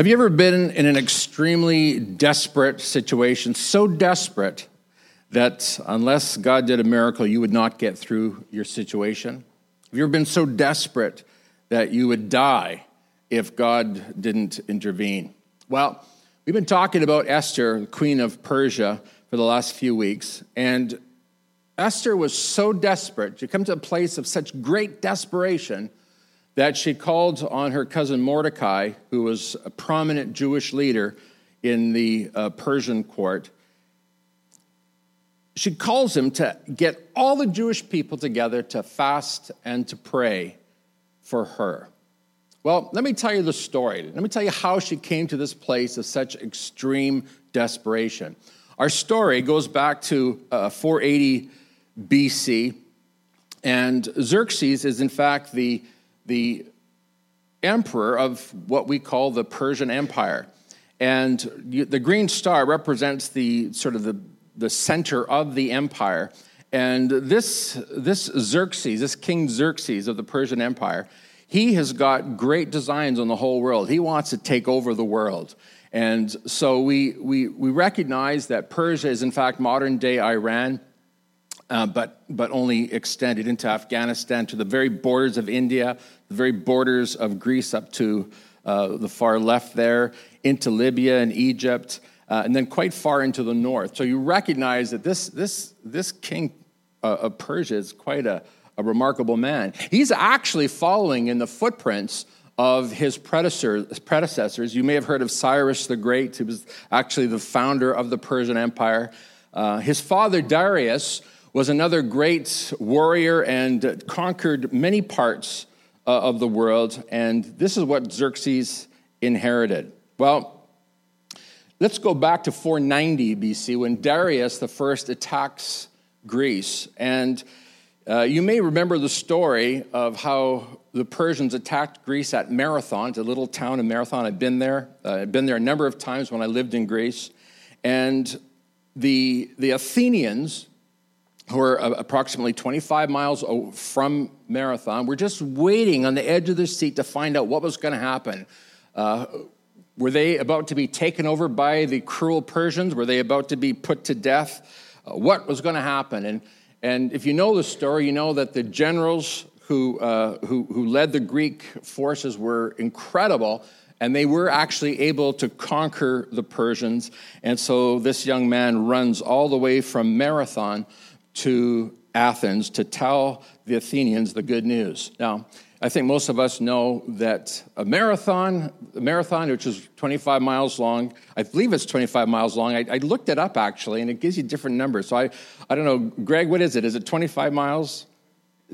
Have you ever been in an extremely desperate situation, so desperate that unless God did a miracle, you would not get through your situation? Have you ever been so desperate that you would die if God didn't intervene? Well, we've been talking about Esther, queen of Persia, for the last few weeks, and Esther was so desperate, she come to a place of such great desperation that she called on her cousin Mordecai, who was a prominent Jewish leader in the uh, Persian court. She calls him to get all the Jewish people together to fast and to pray for her. Well, let me tell you the story. Let me tell you how she came to this place of such extreme desperation. Our story goes back to uh, 480 BC, and Xerxes is, in fact, the the emperor of what we call the Persian Empire. And the green star represents the sort of the, the center of the empire. And this, this Xerxes, this King Xerxes of the Persian Empire, he has got great designs on the whole world. He wants to take over the world. And so we, we, we recognize that Persia is, in fact, modern day Iran uh, but, but only extended into Afghanistan to the very borders of India, the very borders of Greece up to uh, the far left there, into Libya and Egypt, uh, and then quite far into the north. So you recognize that this, this, this king uh, of Persia is quite a, a remarkable man. He's actually following in the footprints of his predecessors. You may have heard of Cyrus the Great, who was actually the founder of the Persian Empire. Uh, his father, Darius, was another great warrior and conquered many parts uh, of the world. And this is what Xerxes inherited. Well, let's go back to 490 BC when Darius the first attacks Greece. And uh, you may remember the story of how the Persians attacked Greece at Marathon, a little town in Marathon. I've been there. Uh, I've been there a number of times when I lived in Greece. And the, the Athenians, who are approximately 25 miles from Marathon, were just waiting on the edge of their seat to find out what was going to happen. Uh, were they about to be taken over by the cruel Persians? Were they about to be put to death? Uh, what was going to happen? And, and if you know the story, you know that the generals who, uh, who, who led the Greek forces were incredible and they were actually able to conquer the Persians. And so this young man runs all the way from Marathon to Athens to tell the Athenians the good news. Now, I think most of us know that a marathon, a marathon which is 25 miles long, I believe it's 25 miles long. I, I, looked it up actually, and it gives you different numbers. So I, I don't know, Greg, what is it? Is it 25 miles?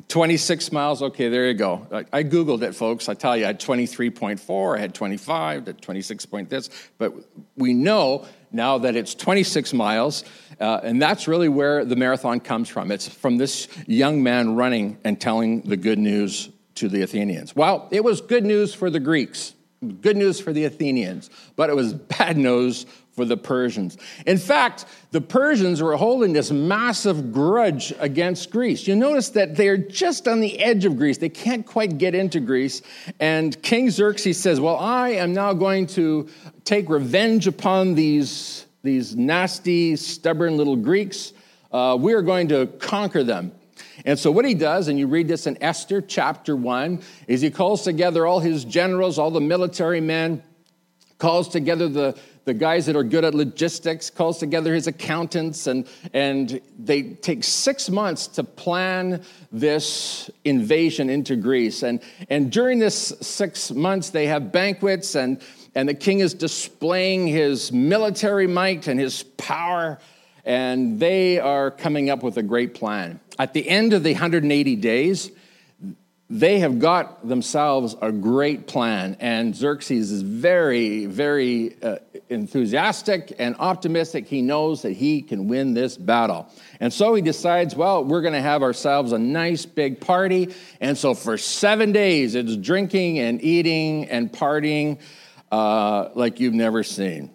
26 miles? Okay, there you go. I, I Googled it, folks. I tell you, I had 23.4, I had 25, at 26 point this, but we know now that it's 26 miles, uh, and that's really where the marathon comes from. It's from this young man running and telling the good news to the Athenians. Well, it was good news for the Greeks, good news for the Athenians, but it was bad news for the Persians. In fact, the Persians were holding this massive grudge against Greece. You notice that they're just on the edge of Greece. They can't quite get into Greece. And King Xerxes says, Well, I am now going to take revenge upon these, these nasty, stubborn little Greeks. Uh, we are going to conquer them. And so, what he does, and you read this in Esther chapter 1, is he calls together all his generals, all the military men, calls together the, the guys that are good at logistics, calls together his accountants, and, and they take six months to plan this invasion into Greece. And, and during this six months, they have banquets, and, and the king is displaying his military might and his power, and they are coming up with a great plan. At the end of the 180 days, they have got themselves a great plan, and Xerxes is very, very uh, enthusiastic and optimistic. He knows that he can win this battle. And so he decides, well, we're going to have ourselves a nice big party. And so for seven days, it's drinking and eating and partying uh, like you've never seen.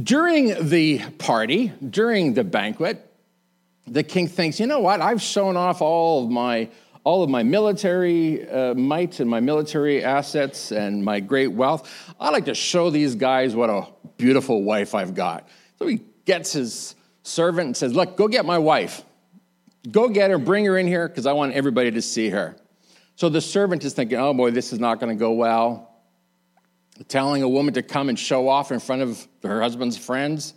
During the party, during the banquet, the king thinks, you know what? I've shown off all of my all of my military uh, might and my military assets and my great wealth. I like to show these guys what a beautiful wife I've got. So he gets his servant and says, Look, go get my wife. Go get her, bring her in here, because I want everybody to see her. So the servant is thinking, Oh boy, this is not going to go well. Telling a woman to come and show off in front of her husband's friends.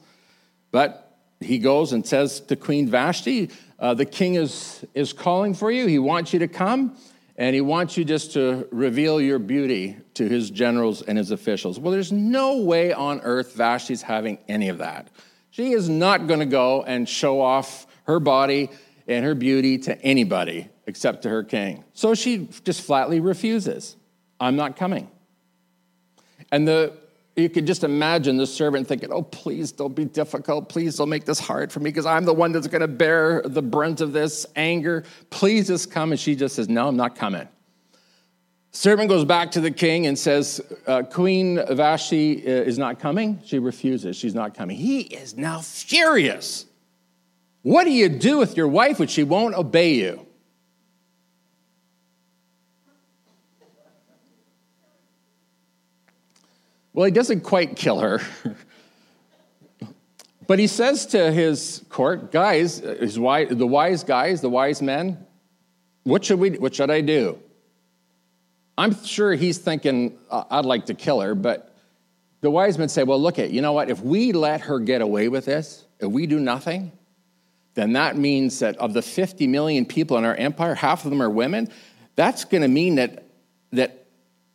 But he goes and says to Queen Vashti, uh, the king is, is calling for you. He wants you to come, and he wants you just to reveal your beauty to his generals and his officials. Well, there's no way on earth Vashti's having any of that. She is not going to go and show off her body and her beauty to anybody except to her king. So she just flatly refuses. I'm not coming. And the you could just imagine the servant thinking, Oh, please don't be difficult. Please don't make this hard for me because I'm the one that's going to bear the brunt of this anger. Please just come. And she just says, No, I'm not coming. Servant goes back to the king and says, uh, Queen Vashti uh, is not coming. She refuses. She's not coming. He is now furious. What do you do with your wife when she won't obey you? Well, he doesn't quite kill her. but he says to his court, guys, his wise, the wise guys, the wise men, what should, we, what should I do? I'm sure he's thinking, I'd like to kill her, but the wise men say, well, look at, you know what? If we let her get away with this, if we do nothing, then that means that of the 50 million people in our empire, half of them are women. That's going to mean that, that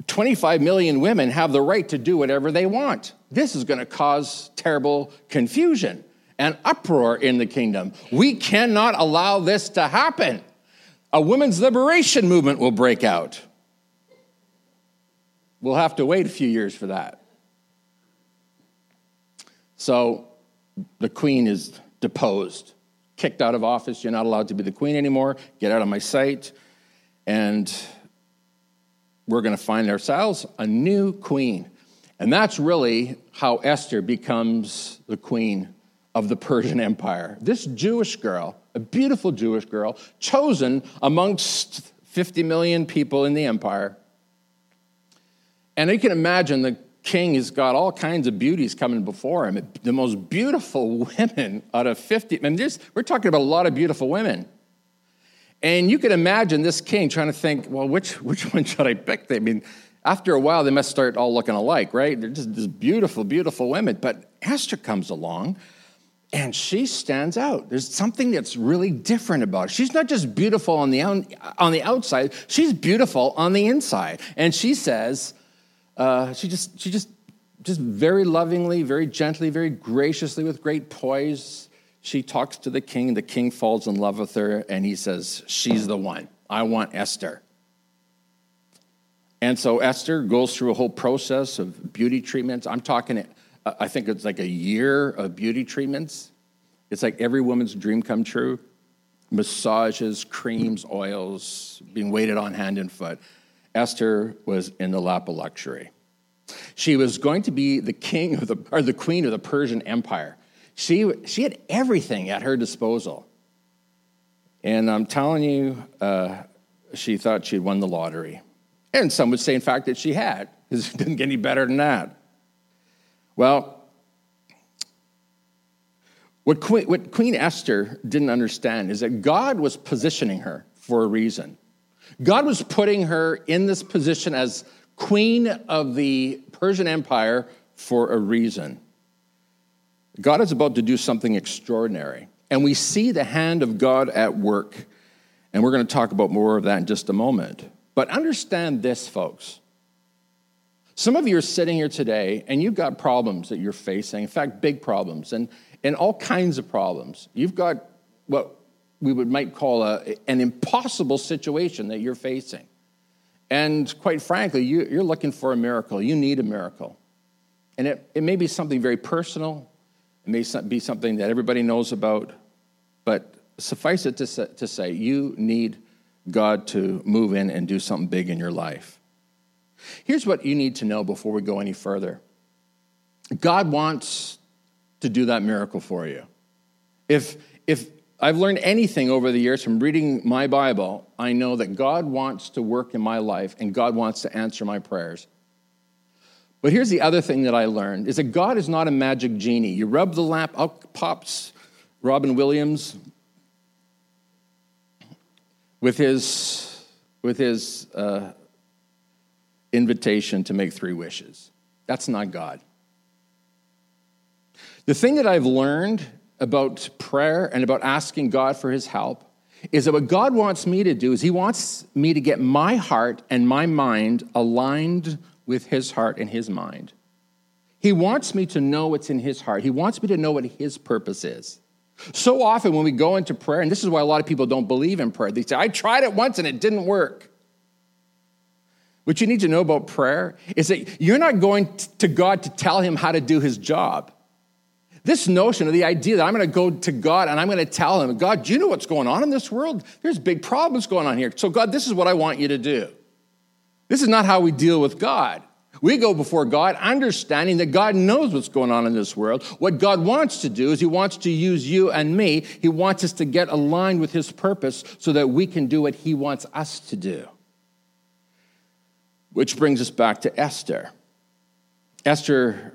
25 million women have the right to do whatever they want. This is going to cause terrible confusion and uproar in the kingdom. We cannot allow this to happen. A women's liberation movement will break out. We'll have to wait a few years for that. So the queen is deposed, kicked out of office. You're not allowed to be the queen anymore. Get out of my sight. And we're going to find ourselves a new queen. And that's really how Esther becomes the queen of the Persian Empire. This Jewish girl, a beautiful Jewish girl, chosen amongst 50 million people in the empire. And you can imagine the king has got all kinds of beauties coming before him. The most beautiful women out of 50. I mean, we're talking about a lot of beautiful women. And you can imagine this king trying to think, well, which, which one should I pick? I mean, after a while, they must start all looking alike, right? They're just, just beautiful, beautiful women. But Esther comes along and she stands out. There's something that's really different about her. She's not just beautiful on the, on the outside, she's beautiful on the inside. And she says, uh, she just, she just, just very lovingly, very gently, very graciously, with great poise, she talks to the king. The king falls in love with her, and he says, She's the one. I want Esther. And so Esther goes through a whole process of beauty treatments. I'm talking, uh, I think it's like a year of beauty treatments. It's like every woman's dream come true massages, creams, oils, being waited on hand and foot. Esther was in the lap of luxury. She was going to be the king of the, or the queen of the Persian Empire. She, she had everything at her disposal. And I'm telling you, uh, she thought she'd won the lottery. And some would say, in fact, that she had, because it didn't get any better than that. Well, what Queen, what Queen Esther didn't understand is that God was positioning her for a reason. God was putting her in this position as queen of the Persian Empire for a reason. God is about to do something extraordinary. And we see the hand of God at work. And we're going to talk about more of that in just a moment. But understand this, folks. Some of you are sitting here today and you've got problems that you're facing, in fact, big problems, and, and all kinds of problems. You've got what we would might call a, an impossible situation that you're facing. And quite frankly, you, you're looking for a miracle. You need a miracle. And it, it may be something very personal, it may be something that everybody knows about, but suffice it to say, to say, you need God to move in and do something big in your life. Here's what you need to know before we go any further God wants to do that miracle for you. If, if I've learned anything over the years from reading my Bible, I know that God wants to work in my life and God wants to answer my prayers. But here's the other thing that I learned is that God is not a magic genie. You rub the lamp, out pops Robin Williams with his, with his uh, invitation to make three wishes. That's not God. The thing that I've learned about prayer and about asking God for his help is that what God wants me to do is he wants me to get my heart and my mind aligned with his heart and his mind. He wants me to know what's in his heart. He wants me to know what his purpose is. So often when we go into prayer, and this is why a lot of people don't believe in prayer, they say, I tried it once and it didn't work. What you need to know about prayer is that you're not going to God to tell him how to do his job. This notion of the idea that I'm going to go to God and I'm going to tell him, God, do you know what's going on in this world? There's big problems going on here. So, God, this is what I want you to do. This is not how we deal with God. We go before God understanding that God knows what's going on in this world. What God wants to do is He wants to use you and me. He wants us to get aligned with His purpose so that we can do what He wants us to do. Which brings us back to Esther. Esther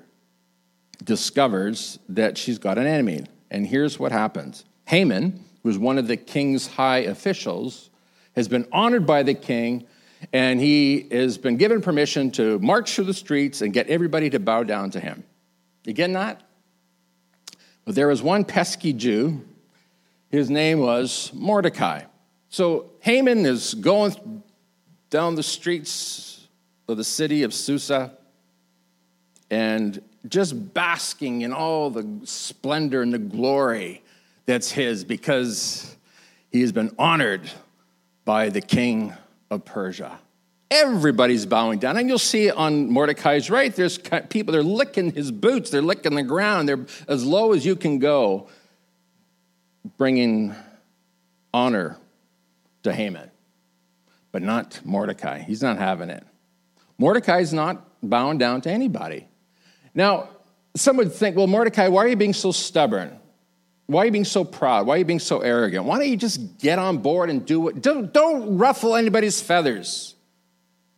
discovers that she's got an enemy. And here's what happens Haman, who's one of the king's high officials, has been honored by the king, and he has been given permission to march through the streets and get everybody to bow down to him. You getting that? But there was one pesky Jew. His name was Mordecai. So Haman is going down the streets of the city of Susa, and just basking in all the splendor and the glory that's his because he has been honored by the king of Persia. Everybody's bowing down. And you'll see on Mordecai's right, there's people, they're licking his boots, they're licking the ground, they're as low as you can go, bringing honor to Haman. But not Mordecai. He's not having it. Mordecai's not bowing down to anybody. Now, some would think, well, Mordecai, why are you being so stubborn? Why are you being so proud? Why are you being so arrogant? Why don't you just get on board and do it? Don't, don't ruffle anybody's feathers.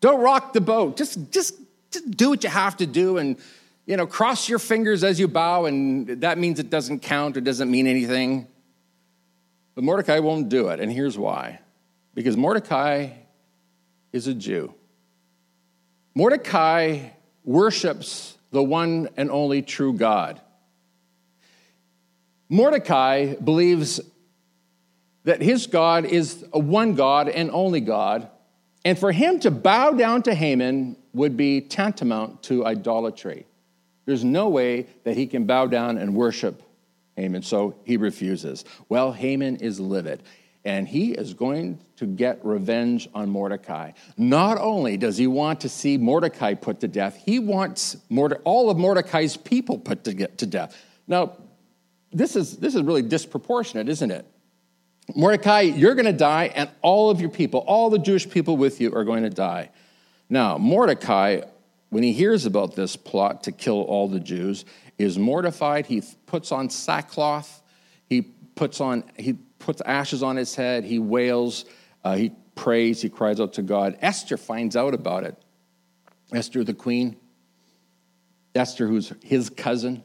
Don't rock the boat. Just, just, just do what you have to do and, you know, cross your fingers as you bow, and that means it doesn't count or doesn't mean anything. But Mordecai won't do it, and here's why. Because Mordecai is a Jew. Mordecai worships the one and only true God. Mordecai believes that his God is a one God and only God, and for him to bow down to Haman would be tantamount to idolatry. There's no way that he can bow down and worship Haman, so he refuses. Well, Haman is livid and he is going to get revenge on Mordecai. Not only does he want to see Mordecai put to death, he wants all of Mordecai's people put to, to death. Now, this is, this is really disproportionate, isn't it? Mordecai, you're going to die, and all of your people, all the Jewish people with you, are going to die. Now, Mordecai, when he hears about this plot to kill all the Jews, is mortified. He puts on sackcloth. He puts on, he puts ashes on his head, he wails, uh, he prays, he cries out to God. Esther finds out about it. Esther, the queen, Esther, who's his cousin,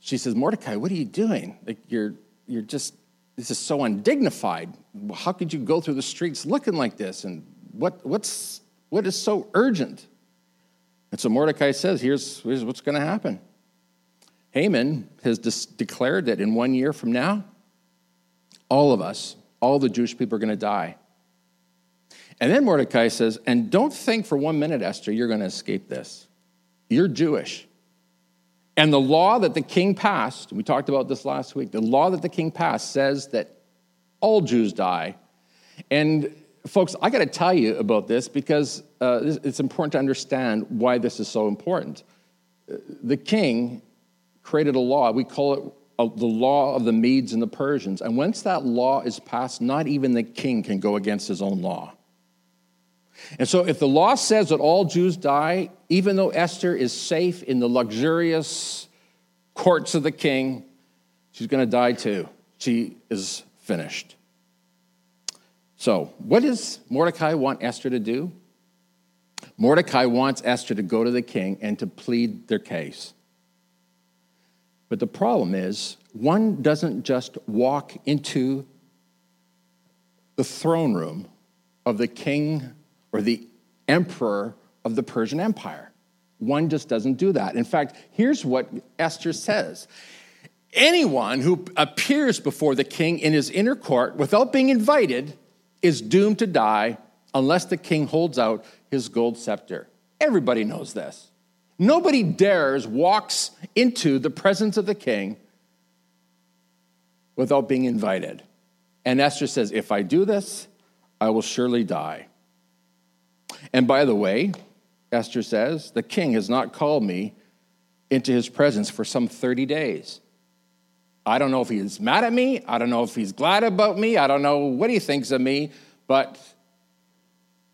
she says, Mordecai, what are you doing? Like you're, you're just, this is so undignified. How could you go through the streets looking like this? And what, what's, what is so urgent? And so Mordecai says, here's, here's what's going to happen. Haman has declared that in one year from now, all of us, all the Jewish people are going to die. And then Mordecai says, and don't think for one minute, Esther, you're going to escape this. You're Jewish. And the law that the king passed, we talked about this last week, the law that the king passed says that all Jews die. And folks, I got to tell you about this because uh, it's important to understand why this is so important. The king created a law, we call it the law of the Medes and the Persians. And once that law is passed, not even the king can go against his own law. And so, if the law says that all Jews die, even though Esther is safe in the luxurious courts of the king, she's going to die too. she is finished. So, what does Mordecai want Esther to do? Mordecai wants Esther to go to the king and to plead their case. But the problem is, one doesn't just walk into the throne room of the king or the emperor of the Persian Empire. One just doesn't do that. In fact, here's what Esther says Anyone who appears before the king in his inner court without being invited is doomed to die unless the king holds out his gold scepter. Everybody knows this. Nobody dares walks into the presence of the king without being invited. And Esther says, If I do this, I will surely die. And by the way, Esther says, the king has not called me into his presence for some 30 days. I don't know if he's mad at me. I don't know if he's glad about me. I don't know what he thinks of me. But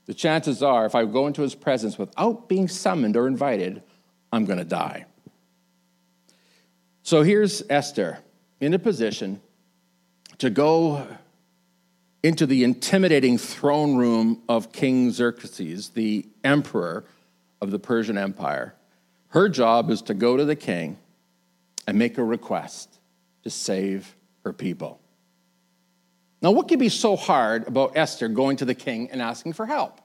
the chances are, if I go into his presence without being summoned or invited, I'm going to die. So here's Esther in a position to go into the intimidating throne room of King Xerxes, the emperor of the Persian Empire. Her job is to go to the king and make a request to save her people. Now, what could be so hard about Esther going to the king and asking for help?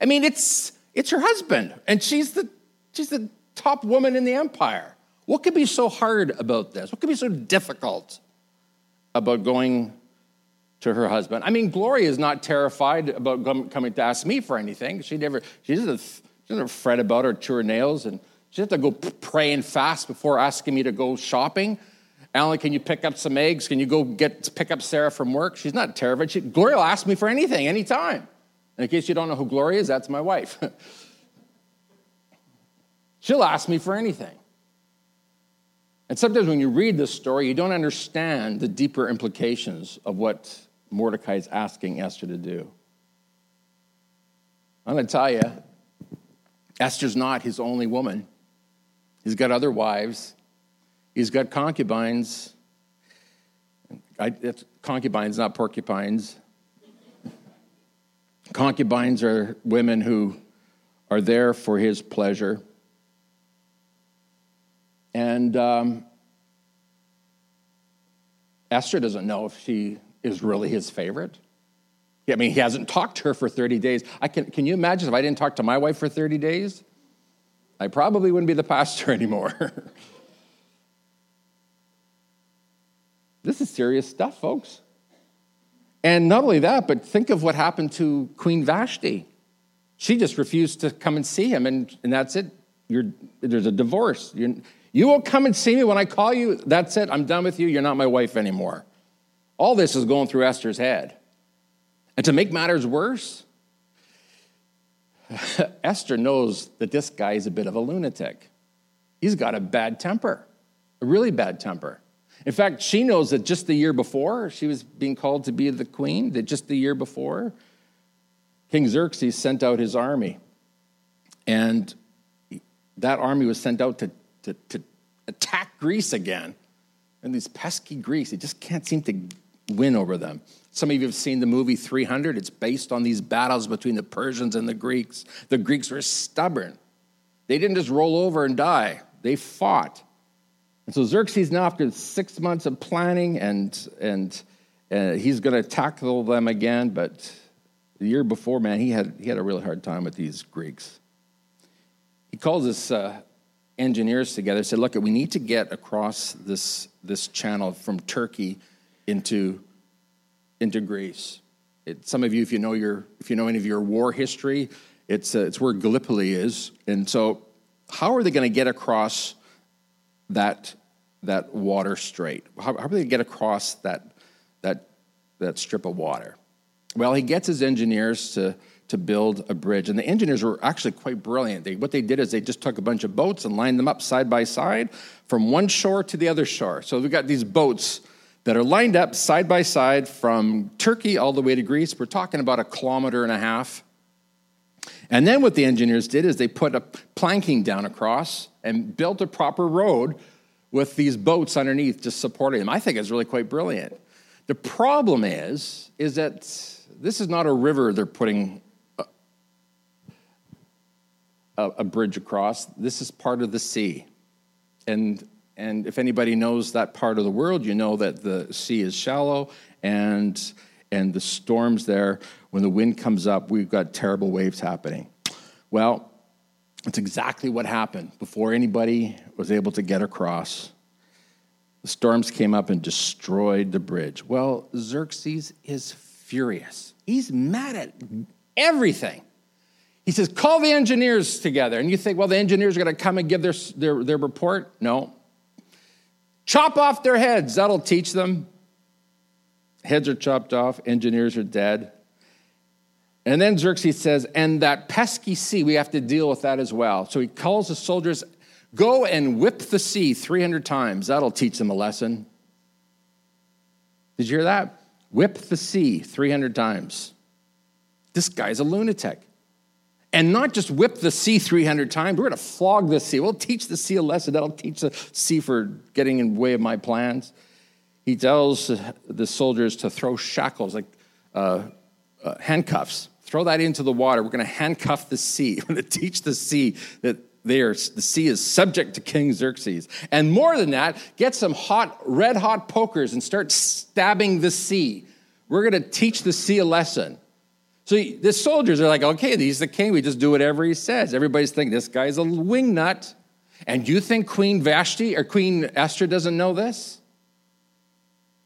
I mean, it's, it's her husband, and she's the, she's the top woman in the empire. What could be so hard about this? What could be so difficult about going to her husband? I mean, Gloria is not terrified about coming to ask me for anything. She never, she doesn't, she doesn't fret about her to her nails, and she doesn't go pray and fast before asking me to go shopping. Alan, can you pick up some eggs? Can you go get pick up Sarah from work? She's not terrified. She, Gloria will ask me for anything, anytime. And in case you don't know who Gloria is, that's my wife. She'll ask me for anything. And sometimes when you read this story, you don't understand the deeper implications of what Mordecai is asking Esther to do. I'm going to tell you, Esther's not his only woman. He's got other wives. He's got concubines. I, concubines, not porcupines. Concubines are women who are there for his pleasure. And um, Esther doesn't know if she is really his favorite. I mean, he hasn't talked to her for 30 days. I can, can you imagine if I didn't talk to my wife for 30 days? I probably wouldn't be the pastor anymore. This is serious stuff, folks. And not only that, but think of what happened to Queen Vashti. She just refused to come and see him, and, and that's it. You're, there's a divorce. You're, you will come and see me when I call you. That's it. I'm done with you. You're not my wife anymore. All this is going through Esther's head. And to make matters worse, Esther knows that this guy is a bit of a lunatic. He's got a bad temper, a really bad temper. In fact, she knows that just the year before she was being called to be the queen, that just the year before, King Xerxes sent out his army. And that army was sent out to, to, to attack Greece again. And these pesky Greeks, they just can't seem to win over them. Some of you have seen the movie 300. It's based on these battles between the Persians and the Greeks. The Greeks were stubborn. They didn't just roll over and die, they fought. And so Xerxes, now after six months of planning, and, and, uh, he's going to tackle them again, but the year before, man, he had, he had a really hard time with these Greeks. He calls his uh, engineers together, said, look, we need to get across this, this channel from Turkey into, into Greece. It, some of you, if you know your, if you know any of your war history, it's, uh, it's where Gallipoli is. And so how are they going to get across that, that water strait? How, how do they get across that, that, that strip of water? Well, he gets his engineers to, to build a bridge. And the engineers were actually quite brilliant. They, what they did is they just took a bunch of boats and lined them up side by side from one shore to the other shore. So we've got these boats that are lined up side by side from Turkey all the way to Greece. We're talking about a kilometer and a half. And then what the engineers did is they put a planking down across and built a proper road with these boats underneath just supporting them. I think it's really quite brilliant. The problem is, is that this is not a river they're putting a, a, a bridge across. This is part of the sea. And, and if anybody knows that part of the world, you know that the sea is shallow and, and the storms there, when the wind comes up, we've got terrible waves happening. Well, it's exactly what happened before anybody was able to get across. The storms came up and destroyed the bridge. Well, Xerxes is furious. He's mad at everything. He says, Call the engineers together. And you think, well, the engineers are going to come and give their, their, their report? No. Chop off their heads. That'll teach them. Heads are chopped off, engineers are dead. And then Xerxes says, and that pesky sea, we have to deal with that as well. So he calls the soldiers Go and whip the sea 300 times. That'll teach them a lesson. Did you hear that? Whip the sea 300 times. This guy's a lunatic. And not just whip the sea 300 times, we're going to flog the sea. We'll teach the sea a lesson. That'll teach the sea for getting in the way of my plans. He tells the soldiers to throw shackles, like uh, uh, handcuffs. Throw that into the water. We're going to handcuff the sea. We're going to teach the sea that there. The sea is subject to King Xerxes. And more than that, get some hot, red hot pokers and start stabbing the sea. We're going to teach the sea a lesson. So the soldiers are like, okay, he's the king. We just do whatever he says. Everybody's thinking this guy's a wingnut. And you think Queen Vashti or Queen Esther doesn't know this?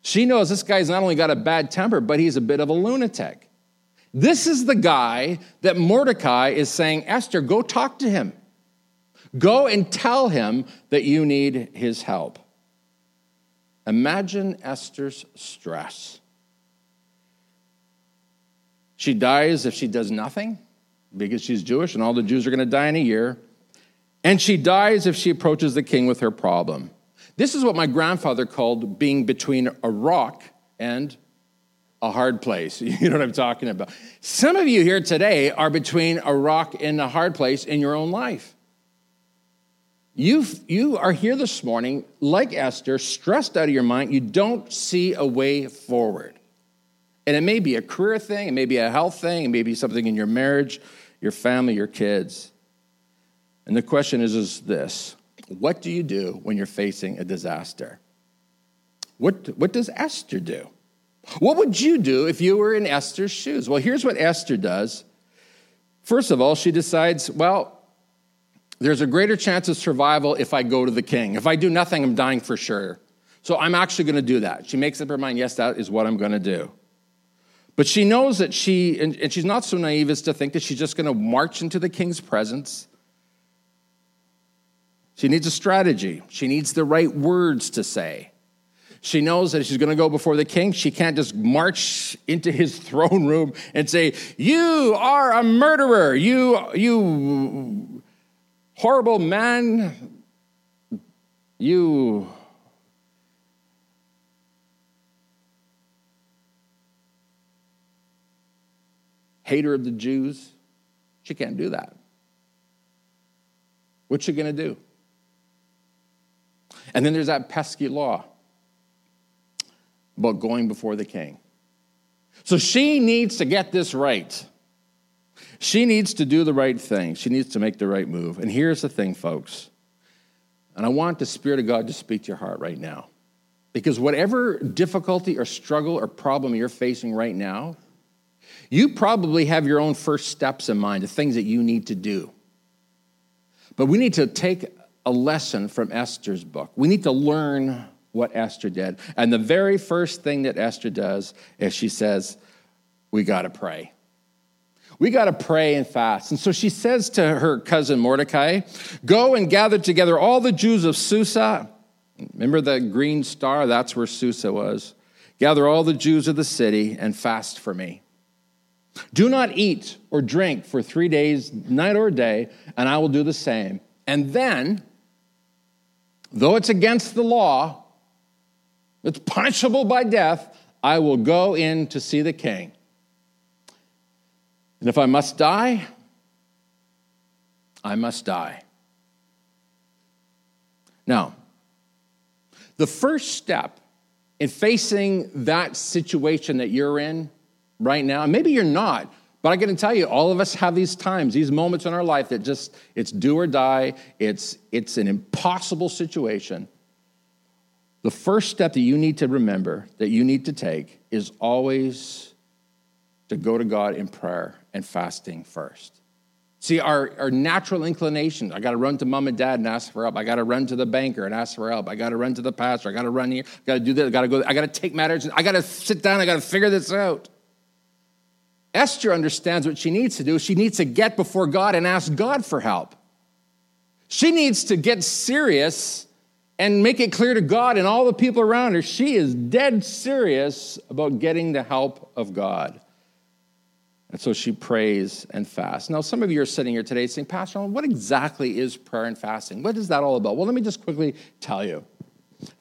She knows this guy's not only got a bad temper, but he's a bit of a lunatic. This is the guy that Mordecai is saying, Esther, go talk to him. Go and tell him that you need his help. Imagine Esther's stress. She dies if she does nothing because she's Jewish and all the Jews are going to die in a year. And she dies if she approaches the king with her problem. This is what my grandfather called being between a rock and a hard place. You know what I'm talking about. Some of you here today are between a rock and a hard place in your own life. You, you are here this morning, like Esther, stressed out of your mind. You don't see a way forward. And it may be a career thing, it may be a health thing, it may be something in your marriage, your family, your kids. And the question is, is this What do you do when you're facing a disaster? What, what does Esther do? What would you do if you were in Esther's shoes? Well, here's what Esther does. First of all, she decides, well, there's a greater chance of survival if I go to the king. If I do nothing, I'm dying for sure. So I'm actually going to do that. She makes up her mind, yes, that is what I'm going to do. But she knows that she, and, she's not so naive as to think that she's just going to march into the king's presence. She needs a strategy, she needs the right words to say. She knows that she's going to go before the king. She can't just march into his throne room and say, You are a murderer. You, you horrible man, you hater of the Jews. She can't do that. What's she going to do? And then there's that pesky law about going before the king. So she needs to get this right. She needs to do the right thing. She needs to make the right move. And here's the thing, folks. And I want the Spirit of God to speak to your heart right now. Because whatever difficulty or struggle or problem you're facing right now, you probably have your own first steps in mind, the things that you need to do. But we need to take a lesson from Esther's book. We need to learn what Esther did. And the very first thing that Esther does is she says, We got to pray. We got to pray and fast. And so she says to her cousin Mordecai, Go and gather together all the Jews of Susa. Remember the green star? That's where Susa was. Gather all the Jews of the city and fast for me. Do not eat or drink for three days, night or day, and I will do the same. And then, though it's against the law, it's punishable by death, I will go in to see the king. And if I must die, I must die. Now, the first step in facing that situation that you're in right now, and maybe you're not, but I to tell you, all of us have these times, these moments in our life that just, it's do or die. It's, it's an impossible situation. The first step that you need to remember, that you need to take, is always to go to God in prayer and fasting first. See, our, our natural inclination, I got to run to mom and dad and ask for help. I got to run to the banker and ask for help. I got to run to the pastor. I got to run here. I got to do this. I got to go. I got to take matters. I got to sit down. I got to figure this out. Esther understands what she needs to do. She needs to get before God and ask God for help. She needs to get serious and make it clear to God and all the people around her she is dead serious about getting the help of God. And so she prays and fasts. Now, some of you are sitting here today saying, Pastor, what exactly is prayer and fasting? What is that all about? Well, let me just quickly tell you.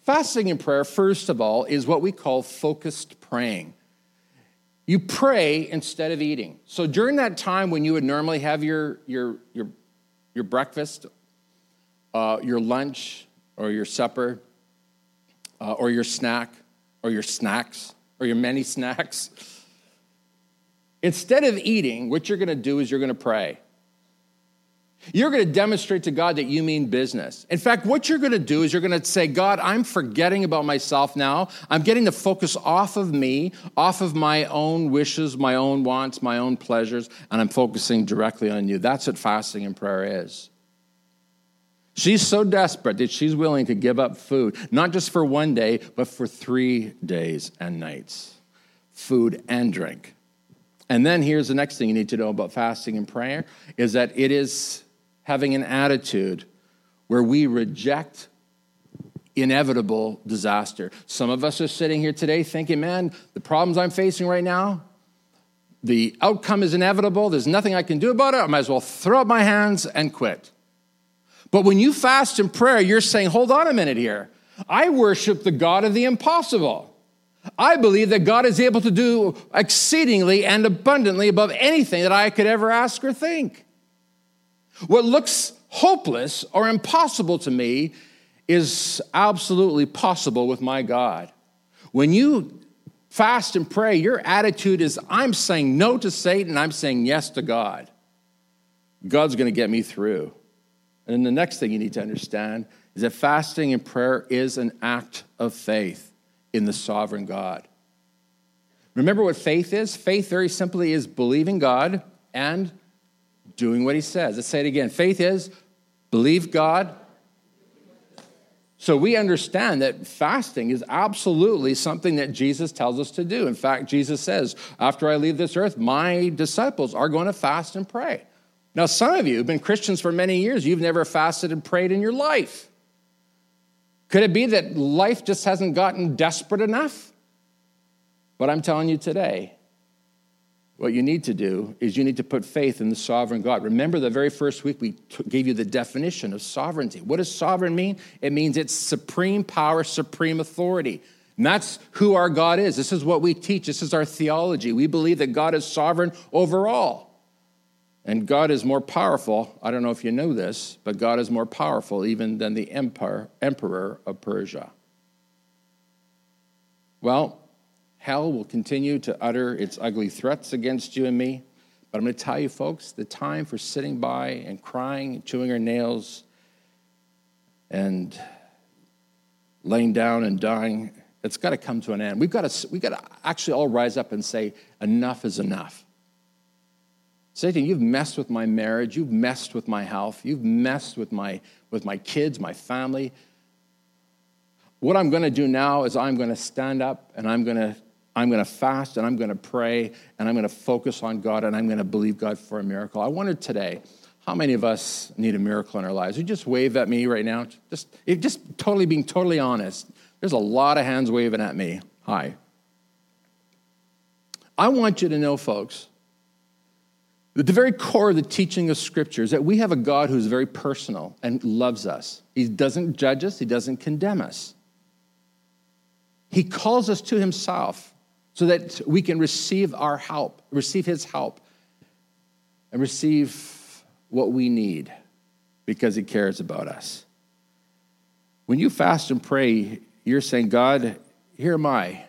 Fasting and prayer, first of all, is what we call focused praying. You pray instead of eating. So during that time when you would normally have your, your, your, your breakfast, uh, your lunch, or your supper, uh, or your snack, or your snacks, or your many snacks, Instead of eating, what you're going to do is you're going to pray. You're going to demonstrate to God that you mean business. In fact, what you're going to do is you're going to say, God, I'm forgetting about myself now. I'm getting the focus off of me, off of my own wishes, my own wants, my own pleasures, and I'm focusing directly on you. That's what fasting and prayer is. She's so desperate that she's willing to give up food, not just for one day, but for three days and nights food and drink. And then here's the next thing you need to know about fasting and prayer is that it is having an attitude where we reject inevitable disaster. Some of us are sitting here today thinking, man, the problems I'm facing right now, the outcome is inevitable. There's nothing I can do about it. I might as well throw up my hands and quit. But when you fast and prayer, you're saying, hold on a minute here. I worship the God of the impossible. I believe that God is able to do exceedingly and abundantly above anything that I could ever ask or think. What looks hopeless or impossible to me is absolutely possible with my God. When you fast and pray, your attitude is I'm saying no to Satan, I'm saying yes to God. God's going to get me through. And then the next thing you need to understand is that fasting and prayer is an act of faith in the sovereign God. Remember what faith is? Faith, very simply, is believing God and doing what He says. Let's say it again. Faith is believe God. So we understand that fasting is absolutely something that Jesus tells us to do. In fact, Jesus says, After I leave this earth, my disciples are going to fast and pray. Now, some of you have been Christians for many years. You've never fasted and prayed in your life. Could it be that life just hasn't gotten desperate enough? But I'm telling you today, what you need to do is you need to put faith in the sovereign God. Remember the very first week we t- gave you the definition of sovereignty. What does sovereign mean? It means it's supreme power, supreme authority. And that's who our God is. This is what we teach. This is our theology. We believe that God is sovereign over all. And God is more powerful. I don't know if you know this, but God is more powerful even than the empire, emperor of Persia. Well, hell will continue to utter its ugly threats against you and me. But I'm going to tell you, folks, the time for sitting by and crying chewing our nails and laying down and dying, it's got to come to an end. We've got to, we've got to actually all rise up and say, enough is enough. Satan, you've messed with my marriage, you've messed with my health, you've messed with my, with my kids, my family. What I'm going to do now is I'm going to stand up and I'm going to I'm going to fast and I'm going to pray and I'm going to focus on God and I'm going to believe God for a miracle. I wonder today, how many of us need a miracle in our lives? You just wave at me right now. Just, just totally being totally honest. There's a lot of hands waving at me. Hi. I want you to know, folks, that the very core of the teaching of Scripture is that we have a God who's very personal and loves us. He doesn't judge us, He doesn't condemn us. He calls us to Himself so that we can receive our help, receive His help, and receive what we need because He cares about us. When you fast and pray, you're saying, God, here am I.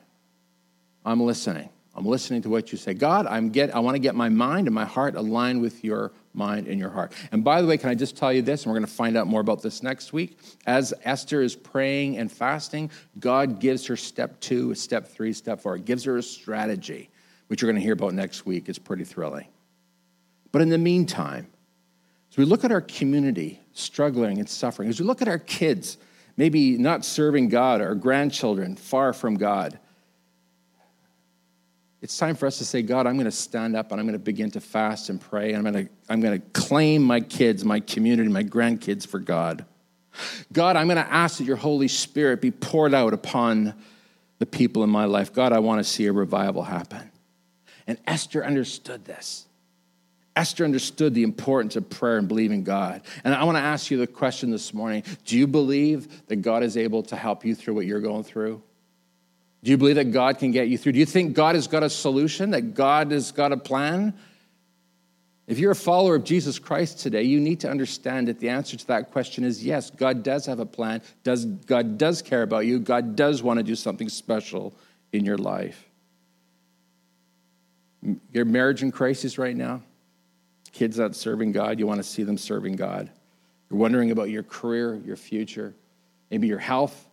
I'm listening. I'm listening to what you say. God, I'm get, I want to get my mind and my heart aligned with your mind and your heart. And by the way, can I just tell you this? And we're going to find out more about this next week. As Esther is praying and fasting, God gives her step two, step three, step four. It gives her a strategy, which you're going to hear about next week. It's pretty thrilling. But in the meantime, as we look at our community struggling and suffering, as we look at our kids, maybe not serving God, our grandchildren far from God, it's time for us to say, God, I'm going to stand up and I'm going to begin to fast and pray. And I'm going to, I'm going to claim my kids, my community, my grandkids for God. God, I'm going to ask that your Holy Spirit be poured out upon the people in my life. God, I want to see a revival happen. And Esther understood this. Esther understood the importance of prayer and believing God. And I want to ask you the question this morning Do you believe that God is able to help you through what you're going through? Do you believe that God can get you through? Do you think God has got a solution, that God has got a plan? If you're a follower of Jesus Christ today, you need to understand that the answer to that question is yes, God does have a plan. Does, God does care about you. God does want to do something special in your life. Your marriage in crisis right now, kids not serving God, you want to see them serving God. You're wondering about your career, your future, maybe your health,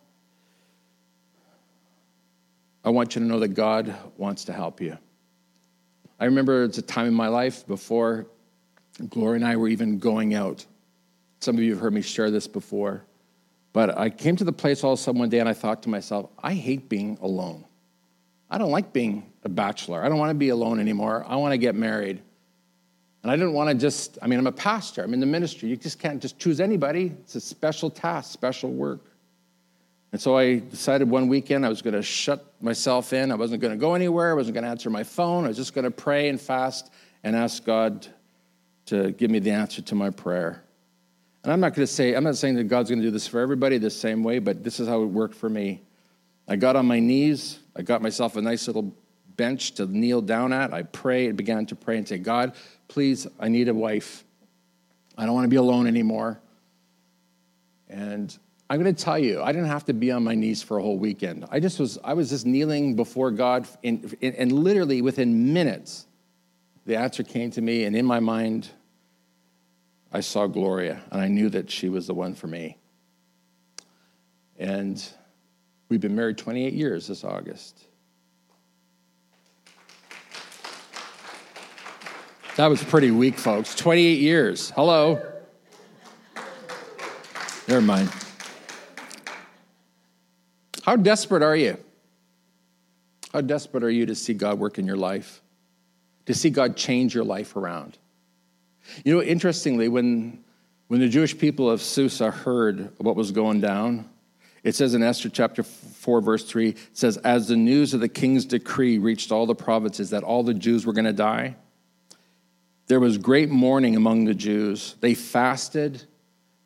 I want you to know that God wants to help you. I remember it's a time in my life before Gloria and I were even going out. Some of you have heard me share this before. But I came to the place all of a sudden one day and I thought to myself, I hate being alone. I don't like being a bachelor. I don't want to be alone anymore. I want to get married. And I didn't want to just, I mean, I'm a pastor, I'm in the ministry. You just can't just choose anybody. It's a special task, special work. And so I decided one weekend I was going to shut myself in. I wasn't going to go anywhere. I wasn't going to answer my phone. I was just going to pray and fast and ask God to give me the answer to my prayer. And I'm not going to say, I'm not saying that God's going to do this for everybody the same way, but this is how it worked for me. I got on my knees. I got myself a nice little bench to kneel down at. I prayed, began to pray and say, God, please, I need a wife. I don't want to be alone anymore. And I'm going to tell you, I didn't have to be on my knees for a whole weekend. I just was, I was just kneeling before God, in, in, and literally within minutes, the answer came to me, and in my mind, I saw Gloria, and I knew that she was the one for me. And we've been married 28 years this August. That was pretty weak, folks. 28 years. Hello. Never mind. How desperate are you? How desperate are you to see God work in your life? To see God change your life around? You know, interestingly, when, when the Jewish people of Susa heard what was going down, it says in Esther chapter 4, verse 3, it says, As the news of the king's decree reached all the provinces that all the Jews were going to die, there was great mourning among the Jews. They fasted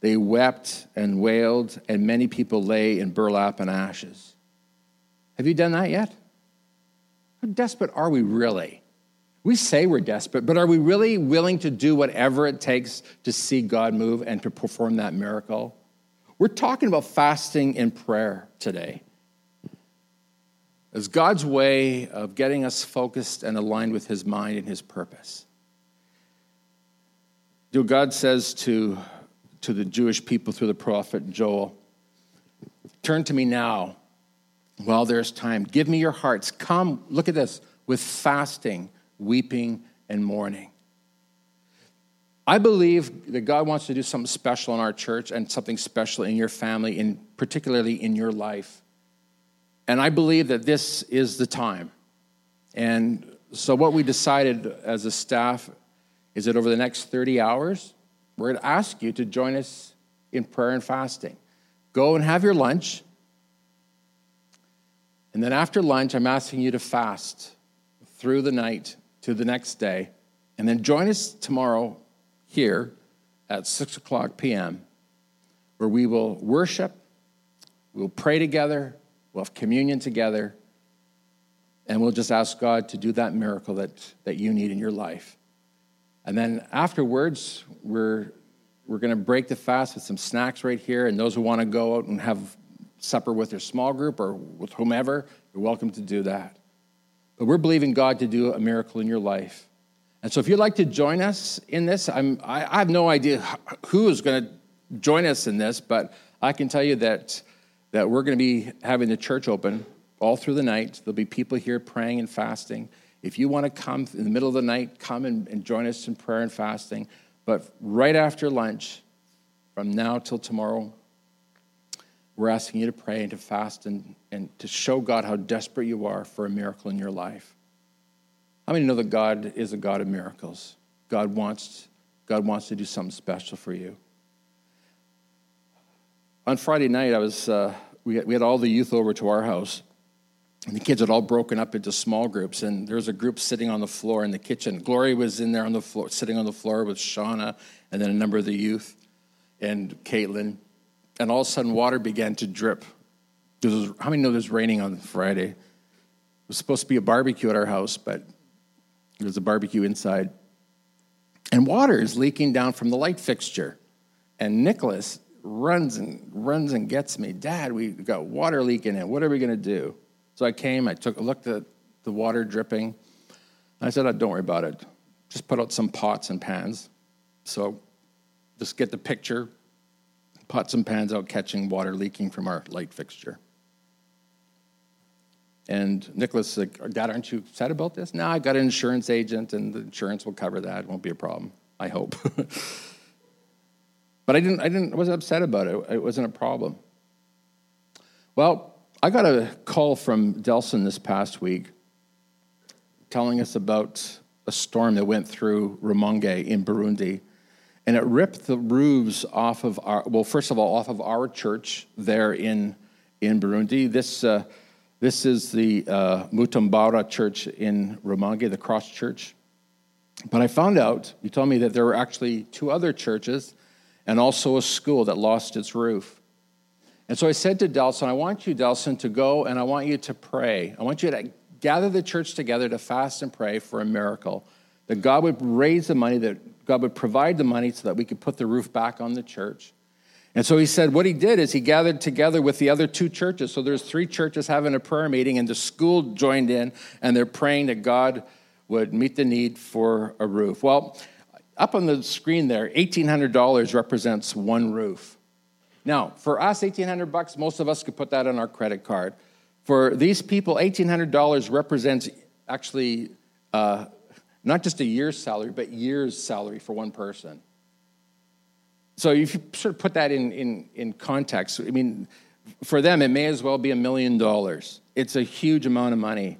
they wept and wailed, and many people lay in burlap and ashes. Have you done that yet? How desperate are we really? We say we're desperate, but are we really willing to do whatever it takes to see God move and to perform that miracle? We're talking about fasting and prayer today. As God's way of getting us focused and aligned with His mind and His purpose. Do God says to to the Jewish people through the prophet Joel Turn to me now while there's time. Give me your hearts. Come, look at this, with fasting, weeping, and mourning. I believe that God wants to do something special in our church and something special in your family, and particularly in your life. And I believe that this is the time. And so, what we decided as a staff is that over the next 30 hours, we're going to ask you to join us in prayer and fasting. Go and have your lunch. And then after lunch, I'm asking you to fast through the night to the next day. And then join us tomorrow here at 6 o'clock p.m., where we will worship, we'll pray together, we'll have communion together, and we'll just ask God to do that miracle that, that you need in your life. And then afterwards, we're, we're going to break the fast with some snacks right here. And those who want to go out and have supper with your small group or with whomever, you're welcome to do that. But we're believing God to do a miracle in your life. And so if you'd like to join us in this, I'm, I, I have no idea who is going to join us in this, but I can tell you that, that we're going to be having the church open all through the night. There'll be people here praying and fasting. If you want to come in the middle of the night, come and, and join us in prayer and fasting. But right after lunch, from now till tomorrow, we're asking you to pray and to fast and, and to show God how desperate you are for a miracle in your life. How many know that God is a God of miracles? God wants, God wants to do something special for you. On Friday night, I was, uh, we, had, we had all the youth over to our house, and the kids had all broken up into small groups, and there was a group sitting on the floor in the kitchen. Glory was in there on the floor, sitting on the floor with Shauna and then a number of the youth and Caitlin and all of a sudden water began to drip. Was, how many know there's raining on Friday? It was supposed to be a barbecue at our house, but there's a barbecue inside. And water is leaking down from the light fixture. And Nicholas runs and runs and gets me, Dad, we got water leaking in. What are we going to do? So I came, I took a look at the water dripping. I said, oh, Don't worry about it. Just put out some pots and pans. So just get the picture, pots and pans out catching water leaking from our light fixture. And Nicholas said, Dad, aren't you upset about this? No, I've got an insurance agent, and the insurance will cover that. It won't be a problem, I hope. but I didn't, I didn't, I wasn't upset about it. It wasn't a problem. Well, I got a call from Delson this past week telling us about a storm that went through Rumonge in Burundi and it ripped the roofs off of our well first of all off of our church there in in burundi. This uh, this is the uh, mutambara church in Rumonge, the cross church. But i found out you told me that there were actually two other churches and also a school that lost its roof and so i said to delson i want you delson to go and i want you to pray i want you to gather the church together to fast and pray for a miracle that god would raise the money that God would provide the money so that we could put the roof back on the church. And so he said, what he did is he gathered together with the other two churches. So there's three churches having a prayer meeting, and the school joined in, and they're praying that God would meet the need for a roof. Well, up on the screen there, $1,800 represents one roof. Now, for us, 1800 bucks, most of us could put that on our credit card. For these people, $1,800 represents actually uh, not just a year's salary, but year's salary for one person. So if you sort of put that in, in, in context, I mean, for them, it may as well be a million dollars. It's a huge amount of money.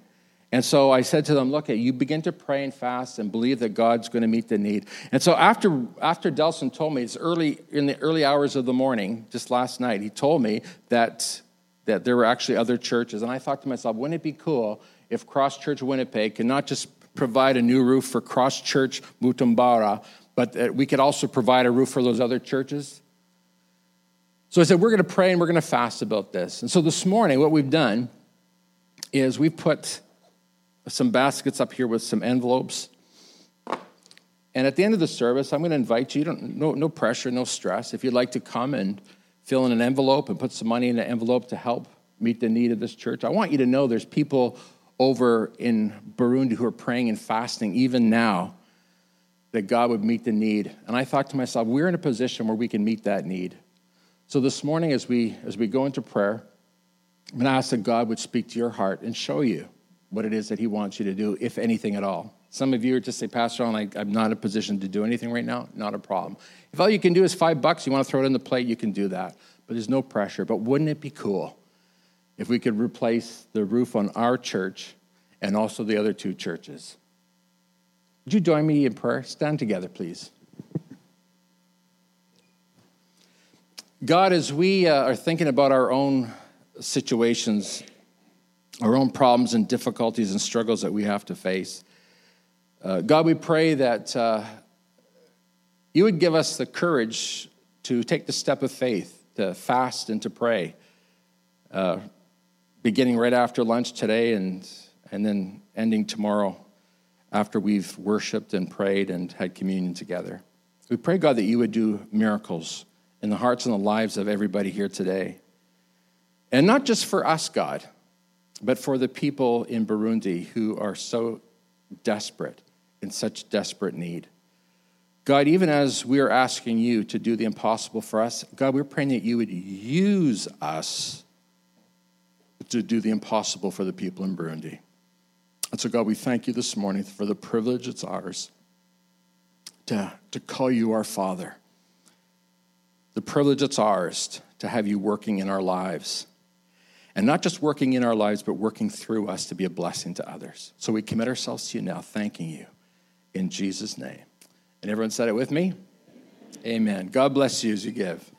And so I said to them, look, you begin to pray and fast and believe that God's going to meet the need. And so after, after Delson told me, it's early in the early hours of the morning, just last night, he told me that, that there were actually other churches. And I thought to myself, wouldn't it be cool if Cross Church Winnipeg could not just provide a new roof for Cross Church Mutambara, but that we could also provide a roof for those other churches. So I said, we're going to pray and we're going to fast about this. And so this morning, what we've done is we've put some baskets up here with some envelopes. And at the end of the service, I'm going to invite you, no, no pressure, no stress. If you'd like to come and fill in an envelope and put some money in an envelope to help meet the need of this church, I want you to know there's people over in Burundi who are praying and fasting even now that God would meet the need. And I thought to myself, we're in a position where we can meet that need. So this morning, as we as we go into prayer, I'm going to ask that God would speak to your heart and show you what it is that He wants you to do, if anything at all. Some of you are just say, Pastor, I, I'm not in a position to do anything right now. Not a problem. If all you can do is five bucks, you want to throw it on the plate, you can do that. But there's no pressure. But wouldn't it be cool if we could replace the roof on our church and also the other two churches. Would you join me in prayer? Stand together, please. God, as we uh, are thinking about our own situations, our own problems and difficulties and struggles that we have to face, uh, God, we pray that uh, you would give us the courage to take the step of faith, to fast and to pray. Uh, beginning right after lunch today and, and then ending tomorrow after we've worshiped and prayed and had communion together. We pray, God, that you would do miracles in the hearts and the lives of everybody here today. And not just for us, God, but for the people in Burundi who are so desperate, in such desperate need. God, even as we are asking you to do the impossible for us, God, we're praying that you would use us to do the impossible for the people in Burundi. And so, God, we thank you this morning for the privilege it's ours to, to call you our Father. The privilege it's ours to have you working in our lives. And not just working in our lives, but working through us to be a blessing to others. So we commit ourselves to you now, thanking you in Jesus' name. And everyone said it with me? Amen. God bless you as you give.